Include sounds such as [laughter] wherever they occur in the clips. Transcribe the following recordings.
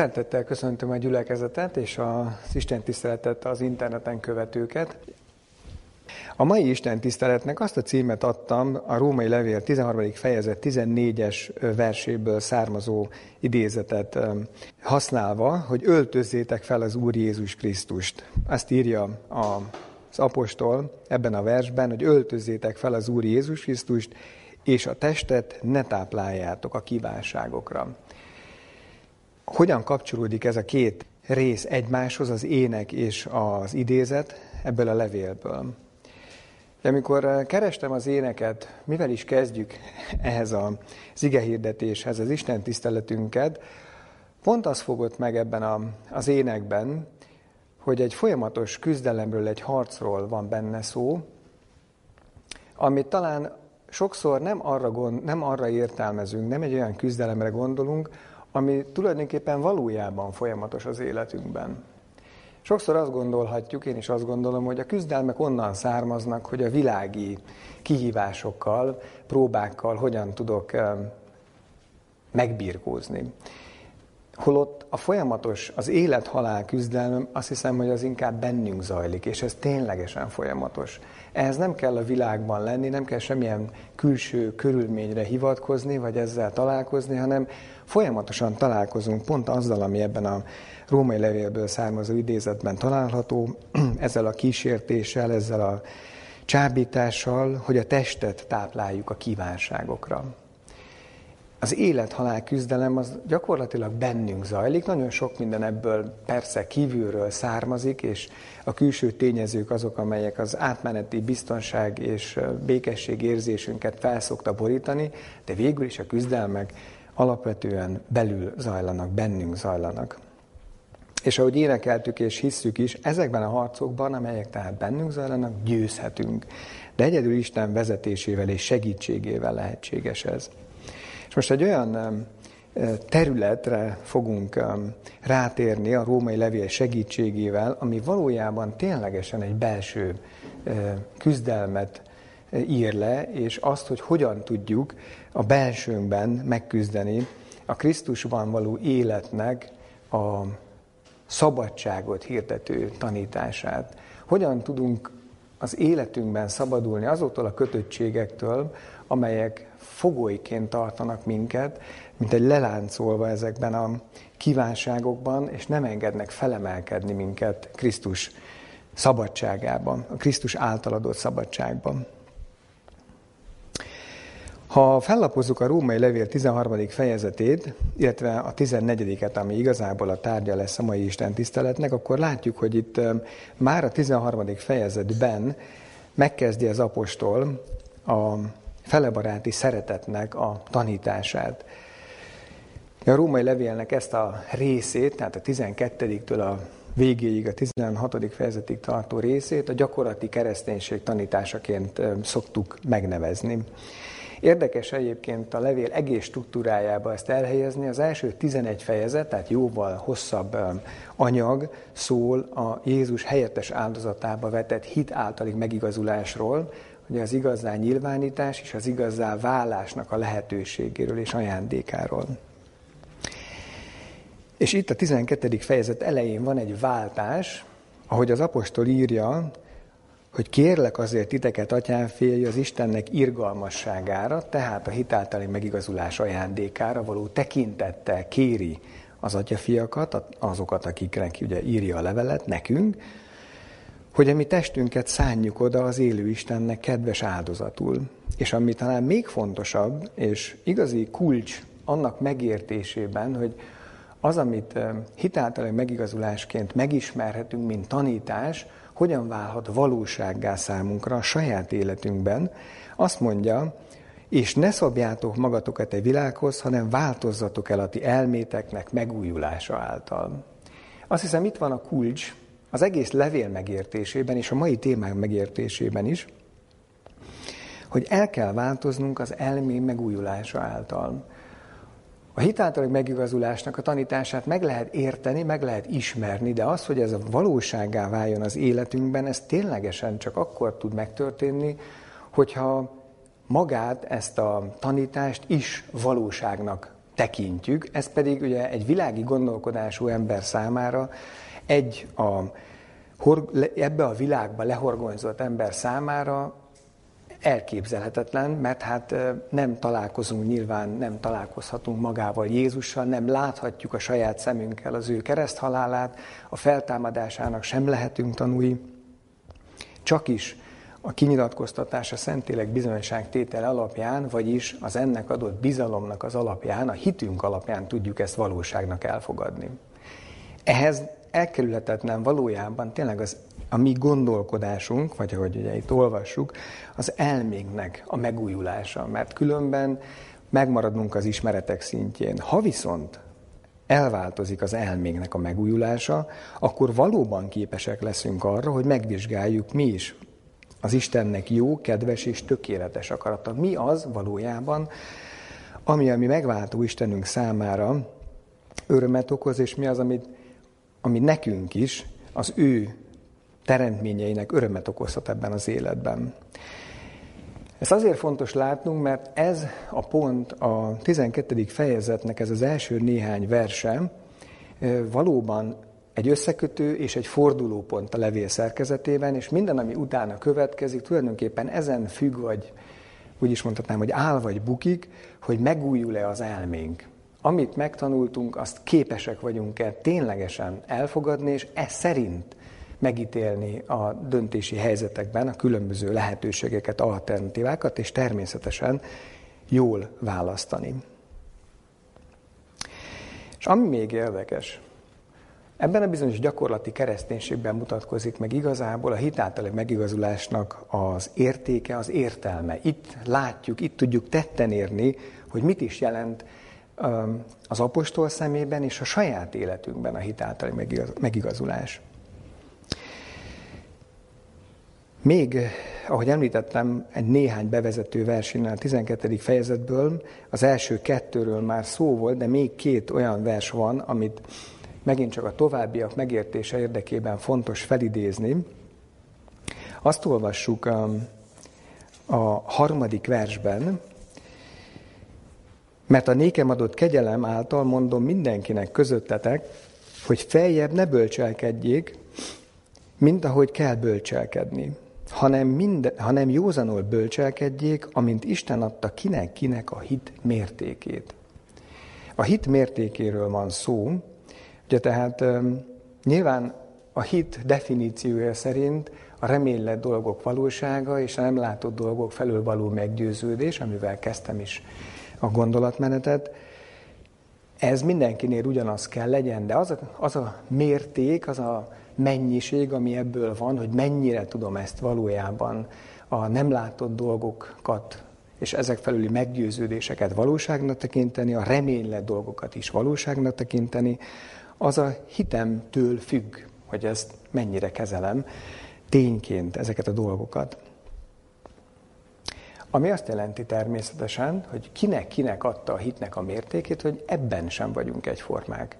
Szeretettel köszöntöm a gyülekezetet és az Isten tiszteletet az interneten követőket. A mai Isten tiszteletnek azt a címet adtam a római levél 13. fejezet 14-es verséből származó idézetet használva, hogy öltözzétek fel az Úr Jézus Krisztust. Azt írja az apostol ebben a versben, hogy öltözzétek fel az Úr Jézus Krisztust, és a testet ne tápláljátok a kívánságokra. Hogyan kapcsolódik ez a két rész egymáshoz, az ének és az idézet ebből a levélből? Amikor kerestem az éneket, mivel is kezdjük ehhez az igehirdetéshez, az Isten tiszteletünket, pont az fogott meg ebben a, az énekben, hogy egy folyamatos küzdelemről, egy harcról van benne szó, amit talán sokszor nem arra, gond, nem arra értelmezünk, nem egy olyan küzdelemre gondolunk, ami tulajdonképpen valójában folyamatos az életünkben. Sokszor azt gondolhatjuk, én is azt gondolom, hogy a küzdelmek onnan származnak, hogy a világi kihívásokkal, próbákkal hogyan tudok megbirkózni. Holott a folyamatos, az élet-halál küzdelmem azt hiszem, hogy az inkább bennünk zajlik, és ez ténylegesen folyamatos. Ehhez nem kell a világban lenni, nem kell semmilyen külső körülményre hivatkozni, vagy ezzel találkozni, hanem folyamatosan találkozunk pont azzal, ami ebben a római levélből származó idézetben található, [clears throat] ezzel a kísértéssel, ezzel a csábítással, hogy a testet tápláljuk a kívánságokra. Az élet-halál küzdelem az gyakorlatilag bennünk zajlik, nagyon sok minden ebből persze kívülről származik, és a külső tényezők azok, amelyek az átmeneti biztonság és békesség érzésünket felszokta borítani, de végül is a küzdelmek alapvetően belül zajlanak, bennünk zajlanak. És ahogy énekeltük és hisszük is, ezekben a harcokban, amelyek tehát bennünk zajlanak, győzhetünk. De egyedül Isten vezetésével és segítségével lehetséges ez. És most egy olyan területre fogunk rátérni a római levél segítségével, ami valójában ténylegesen egy belső küzdelmet ír le, és azt, hogy hogyan tudjuk a belsőnkben megküzdeni a Krisztusban való életnek a szabadságot hirdető tanítását. Hogyan tudunk az életünkben szabadulni azoktól a kötöttségektől, amelyek fogolyként tartanak minket, mint egy leláncolva ezekben a kívánságokban, és nem engednek felemelkedni minket Krisztus szabadságában, a Krisztus által adott szabadságban. Ha fellapozzuk a római levél 13. fejezetét, illetve a 14-et, ami igazából a tárgya lesz a mai Isten tiszteletnek, akkor látjuk, hogy itt már a 13. fejezetben megkezdi az apostol a felebaráti szeretetnek a tanítását. A római levélnek ezt a részét, tehát a 12-től a végéig, a 16. fejezetig tartó részét a gyakorlati kereszténység tanításaként szoktuk megnevezni. Érdekes egyébként a levél egész struktúrájába ezt elhelyezni. Az első 11 fejezet, tehát jóval hosszabb anyag szól a Jézus helyettes áldozatába vetett hit általi megigazulásról, hogy az igazán nyilvánítás és az igazán válásnak a lehetőségéről és ajándékáról. És itt a 12. fejezet elején van egy váltás, ahogy az apostol írja, hogy kérlek azért titeket, atyám félj, az Istennek irgalmasságára, tehát a hitáltali megigazulás ajándékára való tekintettel kéri az atyafiakat, azokat, akiknek ugye írja a levelet, nekünk, hogy a mi testünket szánjuk oda az élő Istennek kedves áldozatul. És ami talán még fontosabb, és igazi kulcs annak megértésében, hogy az, amit hitáltali megigazulásként megismerhetünk, mint tanítás, hogyan válhat valósággá számunkra a saját életünkben, azt mondja, és ne szabjátok magatokat egy világhoz, hanem változzatok el a ti elméteknek megújulása által. Azt hiszem, itt van a kulcs az egész levél megértésében és a mai témák megértésében is, hogy el kell változnunk az elmé megújulása által. A hitáltali megigazulásnak a tanítását meg lehet érteni, meg lehet ismerni, de az, hogy ez a valóságá váljon az életünkben, ez ténylegesen csak akkor tud megtörténni, hogyha magát, ezt a tanítást is valóságnak tekintjük, ez pedig ugye egy világi gondolkodású ember számára egy a, ebbe a világba lehorgonyzott ember számára elképzelhetetlen, mert hát nem találkozunk nyilván, nem találkozhatunk magával Jézussal, nem láthatjuk a saját szemünkkel az ő kereszthalálát, a feltámadásának sem lehetünk tanúi, csak is a kinyilatkoztatás a Szentlélek bizonyságtétel alapján, vagyis az ennek adott bizalomnak az alapján, a hitünk alapján tudjuk ezt valóságnak elfogadni. Ehhez elkerülhetetlen valójában tényleg az a mi gondolkodásunk, vagy ahogy ugye itt olvassuk, az elménknek a megújulása, mert különben megmaradunk az ismeretek szintjén. Ha viszont elváltozik az elménknek a megújulása, akkor valóban képesek leszünk arra, hogy megvizsgáljuk mi is az Istennek jó, kedves és tökéletes akarata. Mi az valójában, ami a mi megváltó Istenünk számára örömet okoz, és mi az, amit, ami nekünk is az ő teremtményeinek örömet okozhat ebben az életben. Ez azért fontos látnunk, mert ez a pont a 12. fejezetnek, ez az első néhány verse valóban egy összekötő és egy fordulópont a levél szerkezetében, és minden, ami utána következik, tulajdonképpen ezen függ, vagy úgy is mondhatnám, hogy áll vagy bukik, hogy megújul-e az elménk. Amit megtanultunk, azt képesek vagyunk-e ténylegesen elfogadni, és ez szerint megítélni a döntési helyzetekben a különböző lehetőségeket, alternatívákat, és természetesen jól választani. És ami még érdekes, ebben a bizonyos gyakorlati kereszténységben mutatkozik meg igazából a hitáltali megigazulásnak az értéke, az értelme. Itt látjuk, itt tudjuk tetten érni, hogy mit is jelent az apostol szemében és a saját életünkben a hitáltali megigazulás. Még, ahogy említettem, egy néhány bevezető versinnel a 12. fejezetből, az első kettőről már szó volt, de még két olyan vers van, amit megint csak a továbbiak megértése érdekében fontos felidézni. Azt olvassuk a, a harmadik versben, mert a nékem adott kegyelem által mondom mindenkinek közöttetek, hogy feljebb ne bölcselkedjék, mint ahogy kell bölcselkedni hanem, minden, hanem józanul bölcselkedjék, amint Isten adta kinek-kinek a hit mértékét. A hit mértékéről van szó, ugye tehát nyilván a hit definíciója szerint a reménylett dolgok valósága és a nem látott dolgok felől való meggyőződés, amivel kezdtem is a gondolatmenetet, ez mindenkinél ugyanaz kell legyen, de az a, az a mérték, az a mennyiség, ami ebből van, hogy mennyire tudom ezt valójában a nem látott dolgokat és ezek felüli meggyőződéseket valóságnak tekinteni, a reménylet dolgokat is valóságnak tekinteni, az a hitemtől függ, hogy ezt mennyire kezelem tényként ezeket a dolgokat. Ami azt jelenti természetesen, hogy kinek-kinek adta a hitnek a mértékét, hogy ebben sem vagyunk egyformák.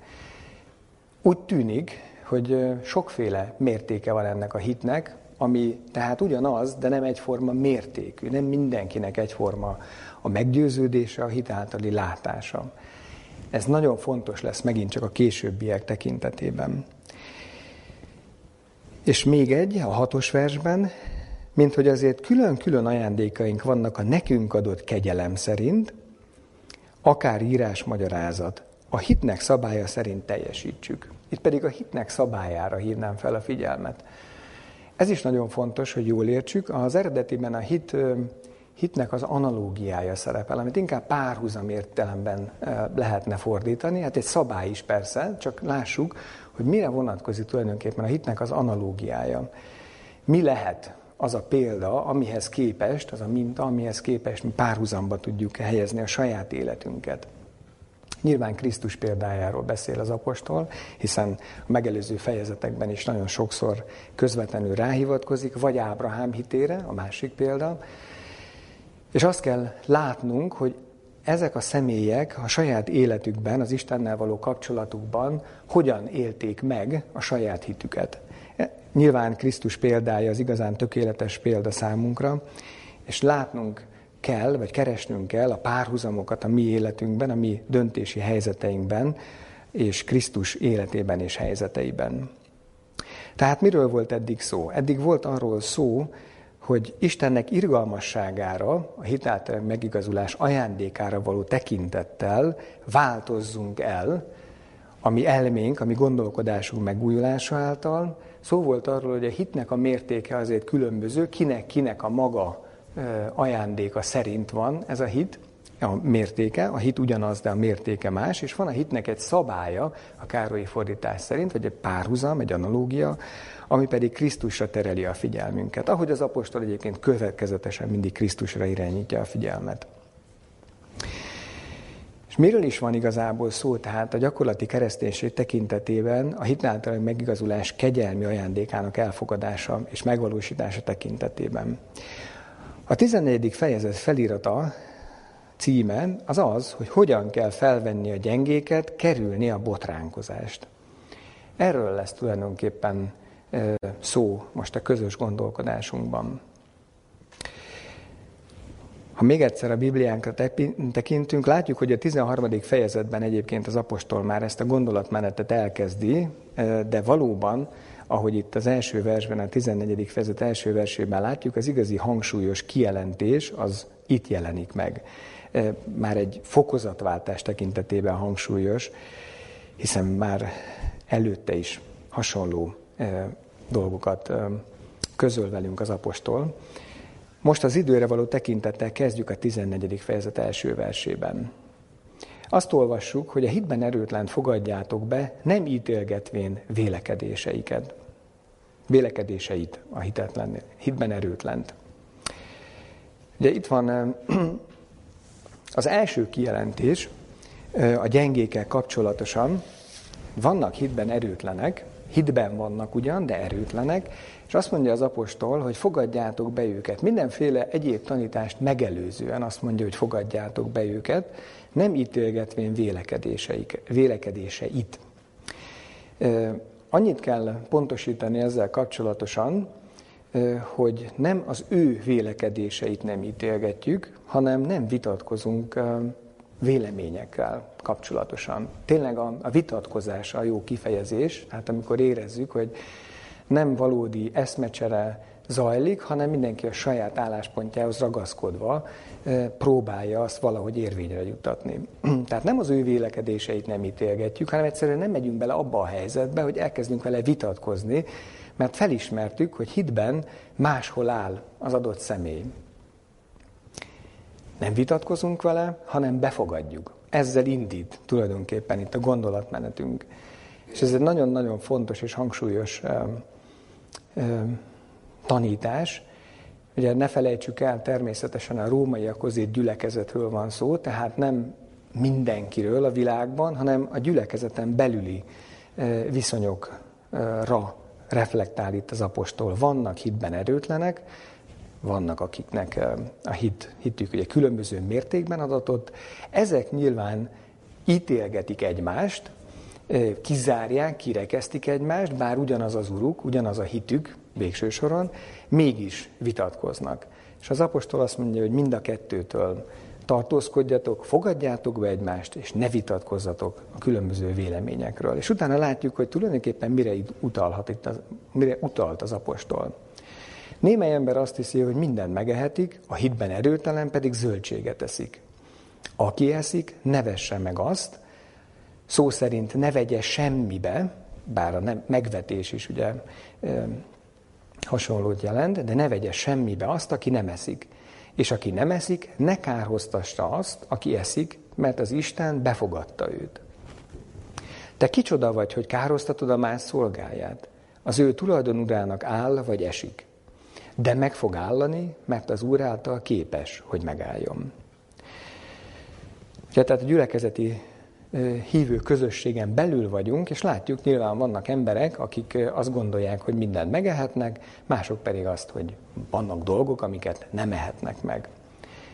Úgy tűnik, hogy sokféle mértéke van ennek a hitnek, ami tehát ugyanaz, de nem egyforma mértékű, nem mindenkinek egyforma a meggyőződése, a hit általi látása. Ez nagyon fontos lesz megint csak a későbbiek tekintetében. És még egy, a hatos versben, mint hogy azért külön-külön ajándékaink vannak a nekünk adott kegyelem szerint, akár írás magyarázat, a hitnek szabálya szerint teljesítsük. Itt pedig a hitnek szabályára hívnám fel a figyelmet. Ez is nagyon fontos, hogy jól értsük. Az eredetiben a hit, hitnek az analógiája szerepel, amit inkább párhuzam értelemben lehetne fordítani. Hát egy szabály is persze, csak lássuk, hogy mire vonatkozik tulajdonképpen a hitnek az analógiája. Mi lehet az a példa, amihez képest, az a minta, amihez képest mi párhuzamba tudjuk helyezni a saját életünket. Nyilván Krisztus példájáról beszél az apostol, hiszen a megelőző fejezetekben is nagyon sokszor közvetlenül ráhivatkozik, vagy Ábrahám hitére, a másik példa. És azt kell látnunk, hogy ezek a személyek a saját életükben, az Istennel való kapcsolatukban hogyan élték meg a saját hitüket. Nyilván Krisztus példája az igazán tökéletes példa számunkra, és látnunk kell, vagy keresnünk kell a párhuzamokat a mi életünkben, a mi döntési helyzeteinkben, és Krisztus életében és helyzeteiben. Tehát miről volt eddig szó? Eddig volt arról szó, hogy Istennek irgalmasságára, a hitáltal megigazulás ajándékára való tekintettel változzunk el, ami elménk, ami gondolkodásunk megújulása által. Szó volt arról, hogy a hitnek a mértéke azért különböző, kinek-kinek a maga ajándéka szerint van ez a hit, a mértéke, a hit ugyanaz, de a mértéke más, és van a hitnek egy szabálya, a Károlyi fordítás szerint, vagy egy párhuzam, egy analógia, ami pedig Krisztusra tereli a figyelmünket. Ahogy az apostol egyébként következetesen mindig Krisztusra irányítja a figyelmet. És miről is van igazából szó, tehát a gyakorlati kereszténység tekintetében a hitáltal megigazulás kegyelmi ajándékának elfogadása és megvalósítása tekintetében. A 14. fejezet felirata címe az az, hogy hogyan kell felvenni a gyengéket, kerülni a botránkozást. Erről lesz tulajdonképpen szó most a közös gondolkodásunkban. Ha még egyszer a Bibliánkra tekintünk, látjuk, hogy a 13. fejezetben egyébként az apostol már ezt a gondolatmenetet elkezdi, de valóban, ahogy itt az első versben, a 14. fejezet első versében látjuk, az igazi hangsúlyos kijelentés az itt jelenik meg. Már egy fokozatváltás tekintetében hangsúlyos, hiszen már előtte is hasonló dolgokat közöl velünk az apostol. Most az időre való tekintettel kezdjük a 14. fejezet első versében. Azt olvassuk, hogy a hitben erőtlen fogadjátok be, nem ítélgetvén vélekedéseiket. Vélekedéseit a hitetlen, hitben erőtlent. Ugye itt van [clears throat] az első kijelentés a gyengékkel kapcsolatosan. Vannak hitben erőtlenek, hitben vannak ugyan, de erőtlenek, és azt mondja az apostol, hogy fogadjátok be őket. Mindenféle egyéb tanítást megelőzően azt mondja, hogy fogadjátok be őket, nem ítélgetvén vélekedéseik, vélekedéseit. Annyit kell pontosítani ezzel kapcsolatosan, hogy nem az ő vélekedéseit nem ítélgetjük, hanem nem vitatkozunk véleményekkel kapcsolatosan. Tényleg a, vitatkozás a jó kifejezés, hát amikor érezzük, hogy nem valódi eszmecsere zajlik, hanem mindenki a saját álláspontjához ragaszkodva próbálja azt valahogy érvényre juttatni. [clears throat] Tehát nem az ő vélekedéseit nem ítélgetjük, hanem egyszerűen nem megyünk bele abba a helyzetbe, hogy elkezdünk vele vitatkozni, mert felismertük, hogy hitben máshol áll az adott személy. Nem vitatkozunk vele, hanem befogadjuk. Ezzel indít tulajdonképpen itt a gondolatmenetünk. És ez egy nagyon-nagyon fontos és hangsúlyos tanítás. Ugye ne felejtsük el, természetesen a rómaiakhoz itt gyülekezetről van szó, tehát nem mindenkiről a világban, hanem a gyülekezeten belüli viszonyokra reflektál itt az apostol. Vannak hitben erőtlenek, vannak, akiknek a hit, hitük ugye különböző mértékben adatott. Ezek nyilván ítélgetik egymást, kizárják, kirekesztik egymást, bár ugyanaz az uruk, ugyanaz a hitük végső soron, mégis vitatkoznak. És az apostol azt mondja, hogy mind a kettőtől tartózkodjatok, fogadjátok be egymást, és ne vitatkozzatok a különböző véleményekről. És utána látjuk, hogy tulajdonképpen mire utalhat itt az, mire utalt az apostol. Némely ember azt hiszi, hogy mindent megehetik, a hitben erőtelen pedig zöldséget eszik. Aki eszik, ne vesse meg azt, szó szerint ne vegye semmibe, bár a megvetés is ugye hasonlót jelent, de ne vegye semmibe azt, aki nem eszik. És aki nem eszik, ne kárhoztassa azt, aki eszik, mert az Isten befogadta őt. Te kicsoda vagy, hogy károztatod a más szolgáját? Az ő tulajdonurának áll vagy esik de meg fog állani, mert az Úr által képes, hogy megálljon. Ja, tehát a gyülekezeti hívő közösségen belül vagyunk, és látjuk, nyilván vannak emberek, akik azt gondolják, hogy mindent megehetnek, mások pedig azt, hogy vannak dolgok, amiket nem ehetnek meg.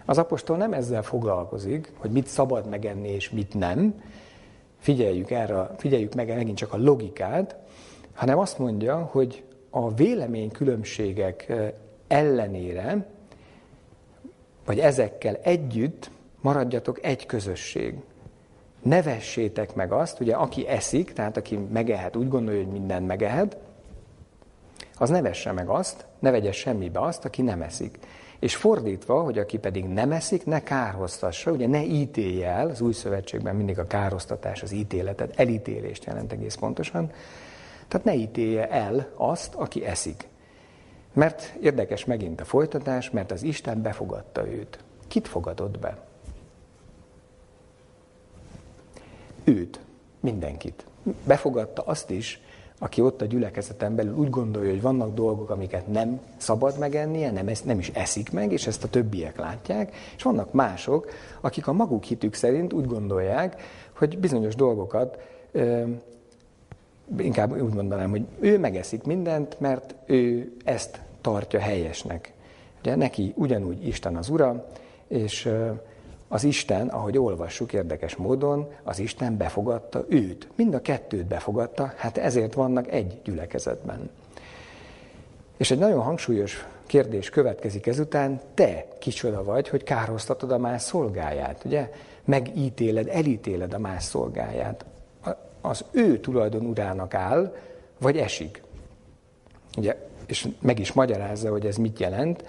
Az apostol nem ezzel foglalkozik, hogy mit szabad megenni és mit nem, figyeljük, erre, figyeljük meg megint csak a logikát, hanem azt mondja, hogy a véleménykülönbségek ellenére vagy ezekkel együtt maradjatok egy közösség. Ne vessétek meg azt, ugye aki eszik, tehát aki megehet, úgy gondolja, hogy mindent megehet, az ne vesse meg azt, ne vegye semmibe azt, aki nem eszik. És fordítva, hogy aki pedig nem eszik, ne kárhoztassa, ugye ne ítélje el, az új szövetségben mindig a kárhoztatás, az ítéletet, elítélést jelent egész pontosan, tehát ne ítélje el azt, aki eszik. Mert érdekes megint a folytatás, mert az Isten befogadta őt. Kit fogadott be? Őt, mindenkit. Befogadta azt is, aki ott a gyülekezeten belül úgy gondolja, hogy vannak dolgok, amiket nem szabad megennie, nem, nem is eszik meg, és ezt a többiek látják, és vannak mások, akik a maguk hitük szerint úgy gondolják, hogy bizonyos dolgokat, ö, inkább úgy mondanám, hogy ő megeszik mindent, mert ő ezt tartja helyesnek. Ugye neki ugyanúgy Isten az Ura, és az Isten, ahogy olvassuk érdekes módon, az Isten befogadta őt. Mind a kettőt befogadta, hát ezért vannak egy gyülekezetben. És egy nagyon hangsúlyos kérdés következik ezután, te kicsoda vagy, hogy kárhoztatod a más szolgáját, ugye? Megítéled, elítéled a más szolgáját. Az ő tulajdon urának áll, vagy esik. Ugye, és meg is magyarázza, hogy ez mit jelent.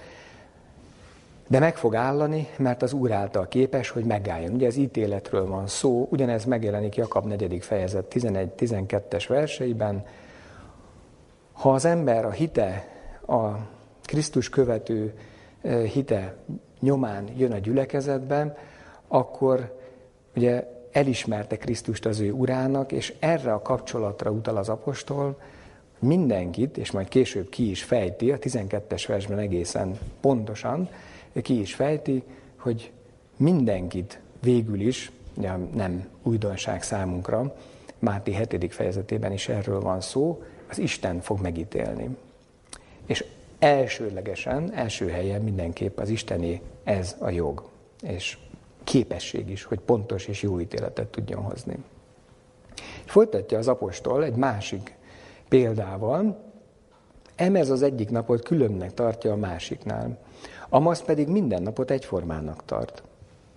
De meg fog állani, mert az Úr által képes, hogy megálljon. Ugye az ítéletről van szó, ugyanez megjelenik Jakab 4. fejezet 11-12-es verseiben. Ha az ember a hite, a Krisztus követő hite nyomán jön a gyülekezetben, akkor ugye elismerte Krisztust az ő urának, és erre a kapcsolatra utal az apostol, mindenkit, és majd később ki is fejti, a 12-es versben egészen pontosan, ki is fejti, hogy mindenkit végül is, ugye nem újdonság számunkra, Máté 7. fejezetében is erről van szó, az Isten fog megítélni. És elsőlegesen, első helyen mindenképp az Istené ez a jog, és képesség is, hogy pontos és jó ítéletet tudjon hozni. Folytatja az apostol egy másik példával, emez az egyik napot különnek tartja a másiknál. Amaz pedig minden napot egyformának tart.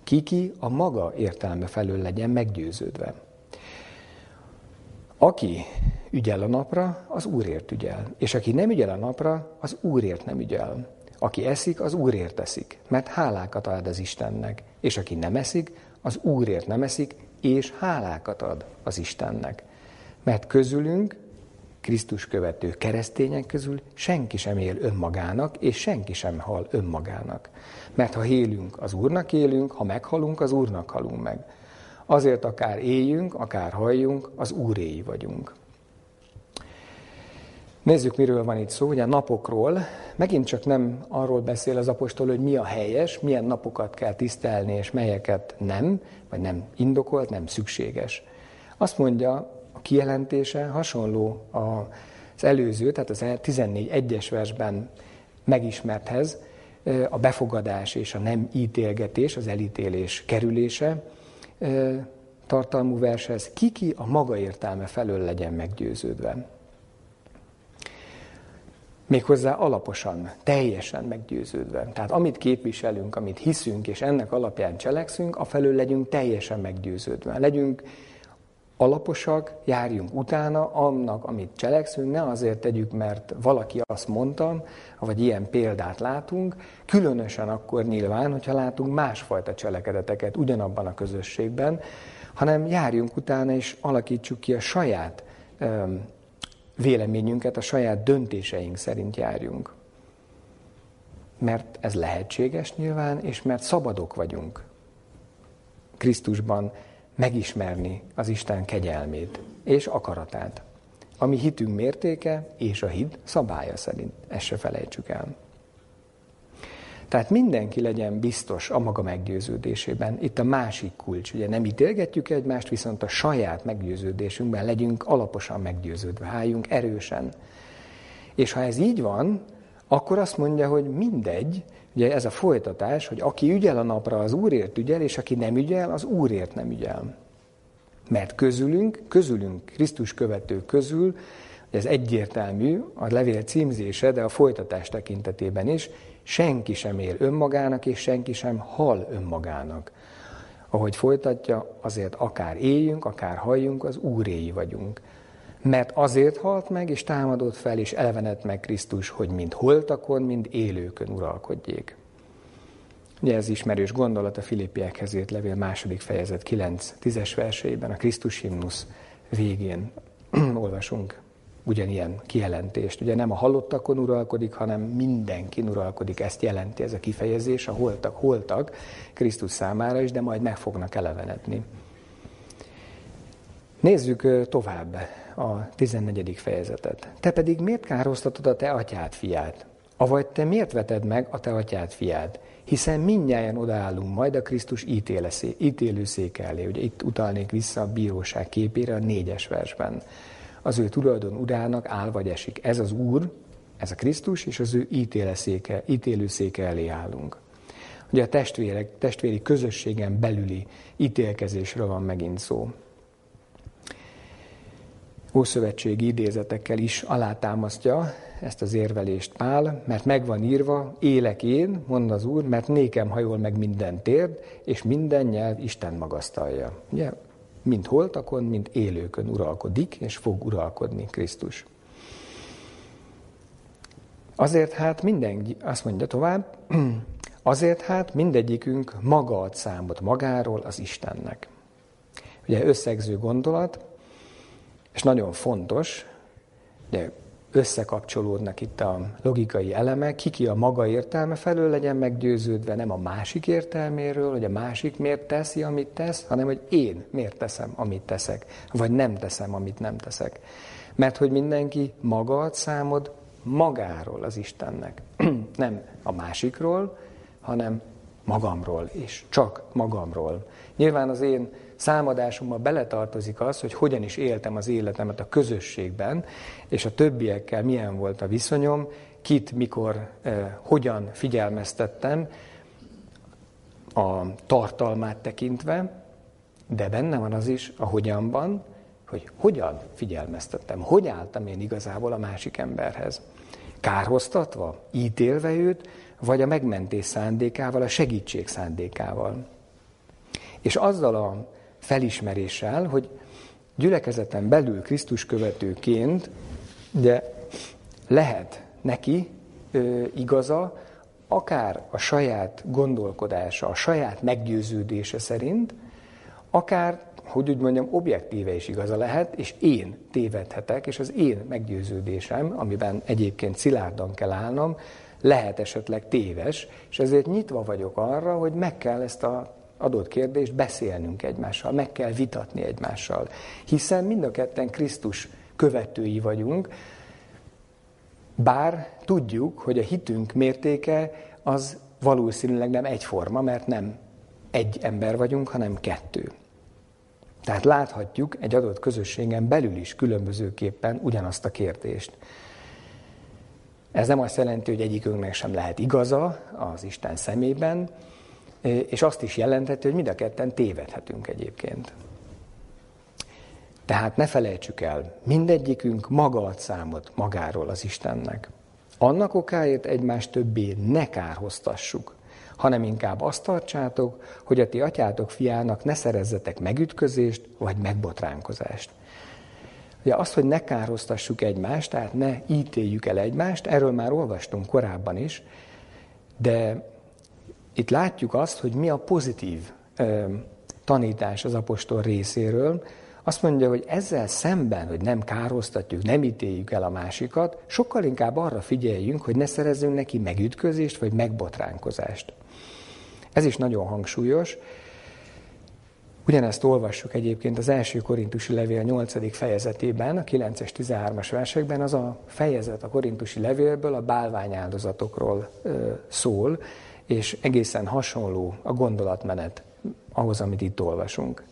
Kiki a maga értelme felől legyen meggyőződve. Aki ügyel a napra, az Úrért ügyel. És aki nem ügyel a napra, az Úrért nem ügyel. Aki eszik, az Úrért eszik, mert hálákat ad az Istennek. És aki nem eszik, az Úrért nem eszik, és hálákat ad az Istennek. Mert közülünk Krisztus követő keresztények közül senki sem él önmagának, és senki sem hal önmagának. Mert ha élünk, az Úrnak élünk, ha meghalunk, az Úrnak halunk meg. Azért akár éljünk, akár halljunk, az Úréi vagyunk. Nézzük, miről van itt szó, ugye napokról. Megint csak nem arról beszél az apostol, hogy mi a helyes, milyen napokat kell tisztelni, és melyeket nem, vagy nem indokolt, nem szükséges. Azt mondja, kijelentése hasonló az előző, tehát az 14 egyes versben megismerthez, a befogadás és a nem ítélgetés, az elítélés kerülése tartalmú vershez, kiki a maga értelme felől legyen meggyőződve. Méghozzá alaposan, teljesen meggyőződve. Tehát amit képviselünk, amit hiszünk, és ennek alapján cselekszünk, afelől legyünk teljesen meggyőződve. Legyünk alaposak, járjunk utána annak, amit cselekszünk, ne azért tegyük, mert valaki azt mondta, vagy ilyen példát látunk, különösen akkor nyilván, hogyha látunk másfajta cselekedeteket ugyanabban a közösségben, hanem járjunk utána és alakítsuk ki a saját öm, véleményünket, a saját döntéseink szerint járjunk. Mert ez lehetséges nyilván, és mert szabadok vagyunk. Krisztusban megismerni az Isten kegyelmét és akaratát, ami hitünk mértéke és a hit szabálya szerint. Ezt se felejtsük el. Tehát mindenki legyen biztos a maga meggyőződésében. Itt a másik kulcs. Ugye nem ítélgetjük egymást, viszont a saját meggyőződésünkben legyünk alaposan meggyőződve, álljunk erősen. És ha ez így van, akkor azt mondja, hogy mindegy, Ugye ez a folytatás, hogy aki ügyel a napra, az Úrért ügyel, és aki nem ügyel, az Úrért nem ügyel. Mert közülünk, közülünk, Krisztus követő közül, ez egyértelmű, a levél címzése, de a folytatás tekintetében is, Senki sem él önmagának, és senki sem hal önmagának. Ahogy folytatja, azért akár éljünk, akár halljunk, az úréi vagyunk. Mert azért halt meg, és támadott fel, és elevenett meg Krisztus, hogy mind holtakon, mind élőkön uralkodjék. Ugye ez ismerős gondolat a Filippiekhez írt levél második fejezet 9-10-es verseiben, a Krisztus himnusz végén [clears throat] olvasunk ugyanilyen kijelentést. Ugye nem a halottakon uralkodik, hanem mindenki uralkodik. Ezt jelenti ez a kifejezés, a holtak holtak Krisztus számára is, de majd meg fognak elevenedni. Nézzük tovább a 14. fejezetet. Te pedig miért károsztatod a te atyád fiát? Avagy te miért veted meg a te atyád fiát? Hiszen mindnyáján odaállunk majd a Krisztus ítélőszék elé. Ugye itt utalnék vissza a bíróság képére a négyes versben. Az ő tulajdon urának áll vagy esik. Ez az Úr, ez a Krisztus, és az ő ítélőszéke, ítélőszéke elé állunk. Ugye a testvérek, testvéri közösségen belüli ítélkezésről van megint szó. Ószövetségi idézetekkel is alátámasztja ezt az érvelést Pál, mert megvan írva, élek én, mond az Úr, mert nékem hajol meg minden térd, és minden nyelv Isten magasztalja. Ugye, mind holtakon, mind élőkön uralkodik, és fog uralkodni Krisztus. Azért hát minden, azt mondja tovább, [clears throat] azért hát mindegyikünk maga ad számot magáról az Istennek. Ugye összegző gondolat, és nagyon fontos, de összekapcsolódnak itt a logikai elemek, ki a maga értelme felől legyen meggyőződve, nem a másik értelméről, hogy a másik miért teszi, amit tesz, hanem hogy én miért teszem, amit teszek, vagy nem teszem, amit nem teszek. Mert hogy mindenki maga ad számod magáról az Istennek. [clears throat] nem a másikról, hanem magamról, és csak magamról. Nyilván az én számadásomba beletartozik az, hogy hogyan is éltem az életemet a közösségben, és a többiekkel milyen volt a viszonyom, kit, mikor, eh, hogyan figyelmeztettem a tartalmát tekintve, de benne van az is a hogyanban, hogy hogyan figyelmeztettem, hogy álltam én igazából a másik emberhez. Kárhoztatva, ítélve őt, vagy a megmentés szándékával, a segítség szándékával. És azzal a felismeréssel, hogy gyülekezeten belül Krisztus követőként, de lehet neki ö, igaza, akár a saját gondolkodása, a saját meggyőződése szerint, akár, hogy úgy mondjam, objektíve is igaza lehet, és én tévedhetek, és az én meggyőződésem, amiben egyébként szilárdan kell állnom, lehet esetleg téves, és ezért nyitva vagyok arra, hogy meg kell ezt a adott kérdést beszélnünk egymással, meg kell vitatni egymással. Hiszen mind a ketten Krisztus követői vagyunk, bár tudjuk, hogy a hitünk mértéke az valószínűleg nem egyforma, mert nem egy ember vagyunk, hanem kettő. Tehát láthatjuk egy adott közösségen belül is különbözőképpen ugyanazt a kérdést. Ez nem azt jelenti, hogy egyikünknek sem lehet igaza az Isten szemében, és azt is jelenteti, hogy mind a ketten tévedhetünk egyébként. Tehát ne felejtsük el, mindegyikünk maga ad számot magáról az Istennek. Annak okáért egymást többé ne kárhoztassuk, hanem inkább azt tartsátok, hogy a ti atyátok fiának ne szerezzetek megütközést vagy megbotránkozást. Ugye azt, hogy ne kárhoztassuk egymást, tehát ne ítéljük el egymást, erről már olvastunk korábban is, de itt látjuk azt, hogy mi a pozitív ö, tanítás az apostol részéről. Azt mondja, hogy ezzel szemben, hogy nem károsztatjuk, nem ítéljük el a másikat, sokkal inkább arra figyeljünk, hogy ne szerezzünk neki megütközést vagy megbotránkozást. Ez is nagyon hangsúlyos. Ugyanezt olvassuk egyébként az első korintusi levél 8. fejezetében, a 9-es 13-as versekben, az a fejezet a korintusi levélből a bálványáldozatokról ö, szól, és egészen hasonló a gondolatmenet ahhoz, amit itt olvasunk.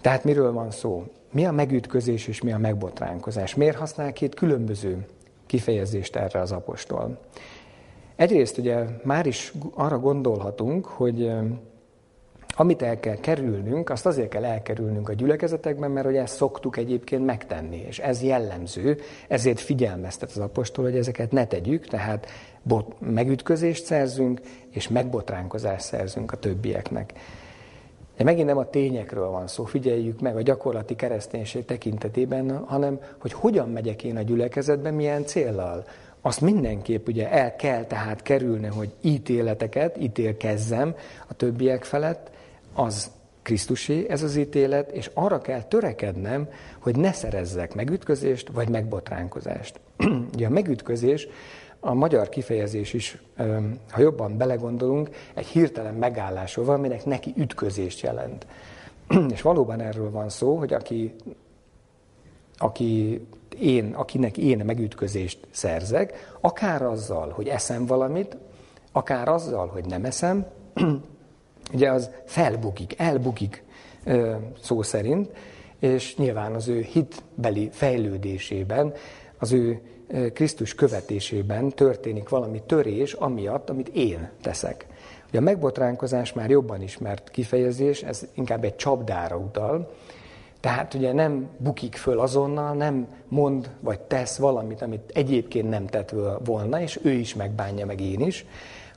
Tehát miről van szó? Mi a megütközés és mi a megbotránkozás? Miért használ két különböző kifejezést erre az apostol? Egyrészt ugye már is arra gondolhatunk, hogy amit el kell kerülnünk, azt azért kell elkerülnünk a gyülekezetekben, mert hogy ezt szoktuk egyébként megtenni, és ez jellemző, ezért figyelmeztet az apostol, hogy ezeket ne tegyük, tehát bot, megütközést szerzünk, és megbotránkozást szerzünk a többieknek. De megint nem a tényekről van szó, figyeljük meg a gyakorlati kereszténység tekintetében, hanem hogy hogyan megyek én a gyülekezetbe, milyen céllal. Azt mindenképp ugye el kell tehát kerülni, hogy ítéleteket, ítélkezzem a többiek felett, az Krisztusé ez az ítélet, és arra kell törekednem, hogy ne szerezzek megütközést vagy megbotránkozást. [clears throat] Ugye a megütközés, a magyar kifejezés is, ha jobban belegondolunk, egy hirtelen megállásról van, aminek neki ütközést jelent. [clears throat] És valóban erről van szó, hogy aki, aki én, akinek én megütközést szerzek, akár azzal, hogy eszem valamit, akár azzal, hogy nem eszem, [clears throat] ugye az felbukik, elbukik szó szerint, és nyilván az ő hitbeli fejlődésében, az ő Krisztus követésében történik valami törés, amiatt, amit én teszek. Ugye a megbotránkozás már jobban ismert kifejezés, ez inkább egy csapdára utal, tehát ugye nem bukik föl azonnal, nem mond vagy tesz valamit, amit egyébként nem tett volna, és ő is megbánja, meg én is,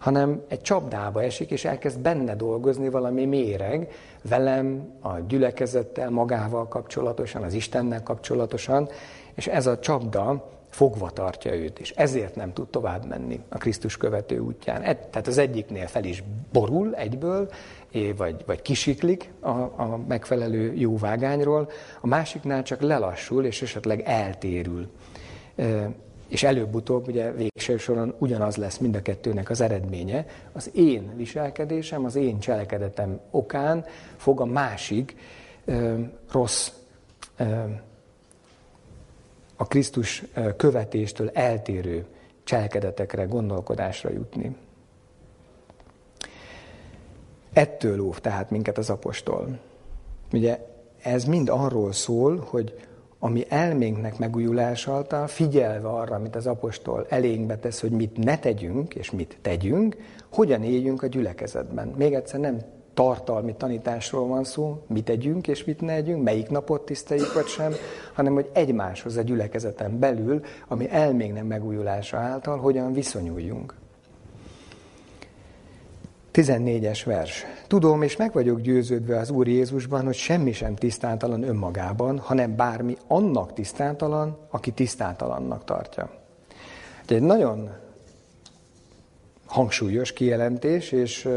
hanem egy csapdába esik, és elkezd benne dolgozni valami méreg, velem, a gyülekezettel, magával kapcsolatosan, az Istennel kapcsolatosan, és ez a csapda fogva tartja őt, és ezért nem tud tovább menni a Krisztus követő útján. Tehát az egyiknél fel is borul egyből, vagy, vagy kisiklik a, a megfelelő jó vágányról, a másiknál csak lelassul, és esetleg eltérül és előbb-utóbb ugye végső soron ugyanaz lesz mind a kettőnek az eredménye. Az én viselkedésem, az én cselekedetem okán fog a másik ö, rossz, ö, a Krisztus követéstől eltérő cselekedetekre, gondolkodásra jutni. Ettől óv tehát minket az apostol. Ugye ez mind arról szól, hogy ami elménknek megújulása által, figyelve arra, amit az apostol elénkbe tesz, hogy mit ne tegyünk, és mit tegyünk, hogyan éljünk a gyülekezetben. Még egyszer nem tartalmi tanításról van szó, mit tegyünk és mit ne együnk, melyik napot tiszteljük vagy sem, hanem hogy egymáshoz a gyülekezeten belül, ami elménknek megújulása által, hogyan viszonyuljunk. 14-es vers. Tudom, és meg vagyok győződve az Úr Jézusban, hogy semmi sem tisztátalan önmagában, hanem bármi annak tisztátalan, aki tisztátalannak tartja. egy nagyon hangsúlyos kijelentés, és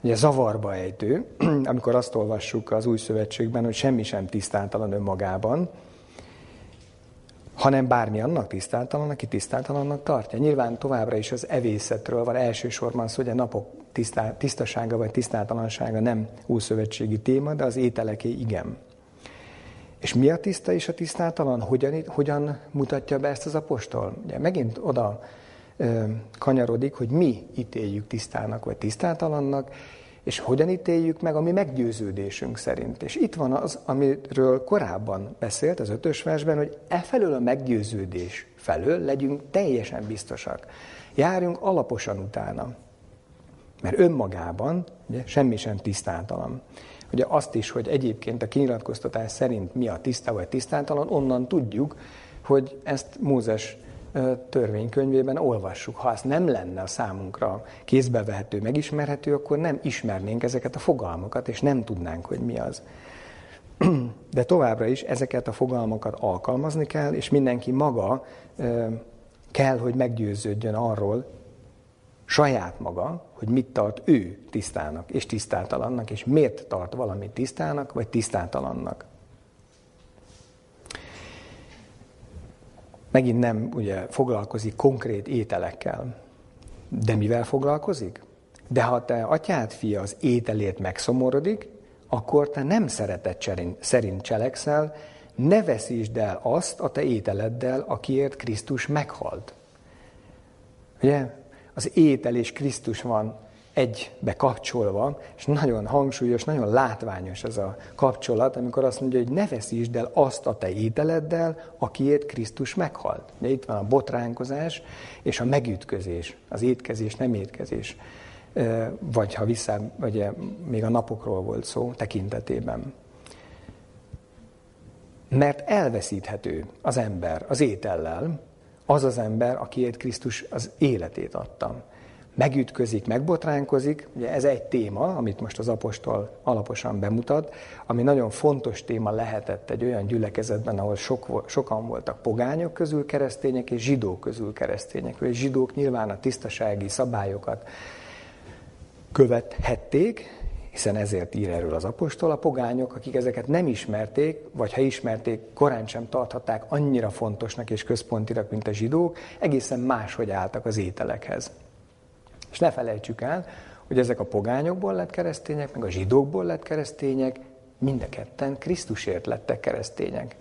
ugye zavarba ejtő, [clears throat] amikor azt olvassuk az Új Szövetségben, hogy semmi sem tisztátalan önmagában, hanem bármi annak tisztátalan, aki tisztátalannak tartja. Nyilván továbbra is az evészetről van elsősorban szó, a napok tisztá, tisztasága vagy tisztátalansága nem úszövetségi téma, de az ételeké igen. És mi a tiszta és a tisztátalan? Hogyan, hogyan mutatja be ezt az apostol? Ugye megint oda ö, kanyarodik, hogy mi ítéljük tisztának vagy tisztátalannak, és hogyan ítéljük meg a mi meggyőződésünk szerint. És itt van az, amiről korábban beszélt az ötös versben, hogy e felől a meggyőződés felől legyünk teljesen biztosak. Járjunk alaposan utána. Mert önmagában ugye, semmi sem tisztátalan. Ugye azt is, hogy egyébként a kinyilatkoztatás szerint mi a tiszta vagy tisztátalan, onnan tudjuk, hogy ezt Mózes törvénykönyvében olvassuk. Ha ez nem lenne a számunkra kézbevehető, megismerhető, akkor nem ismernénk ezeket a fogalmakat, és nem tudnánk, hogy mi az. [clears throat] De továbbra is ezeket a fogalmakat alkalmazni kell, és mindenki maga kell, hogy meggyőződjön arról, saját maga, hogy mit tart ő tisztának és tisztátalannak, és miért tart valamit tisztának vagy tisztátalannak. Megint nem ugye foglalkozik konkrét ételekkel. De mivel foglalkozik? De ha te atyád fia az ételét megszomorodik, akkor te nem szeretet szerint cselekszel, ne veszítsd el azt a te ételeddel, akiért Krisztus meghalt. Ugye? Az étel és Krisztus van egybe kapcsolva, és nagyon hangsúlyos, nagyon látványos ez a kapcsolat, amikor azt mondja, hogy ne veszítsd el azt a te ételeddel, akiért Krisztus meghalt. De itt van a botránkozás és a megütközés, az étkezés, nem étkezés vagy ha vissza, ugye még a napokról volt szó tekintetében. Mert elveszíthető az ember az étellel, az az ember, akiért Krisztus az életét adta. Megütközik, megbotránkozik, ugye ez egy téma, amit most az apostol alaposan bemutat, ami nagyon fontos téma lehetett egy olyan gyülekezetben, ahol sok, sokan voltak pogányok közül keresztények, és zsidók közül keresztények. És zsidók nyilván a tisztasági szabályokat követhették, hiszen ezért ír erről az apostol, a pogányok, akik ezeket nem ismerték, vagy ha ismerték, korán sem tarthatták annyira fontosnak és központinak, mint a zsidók, egészen máshogy álltak az ételekhez. És ne felejtsük el, hogy ezek a pogányokból lett keresztények, meg a zsidókból lett keresztények, mind a ketten Krisztusért lettek keresztények.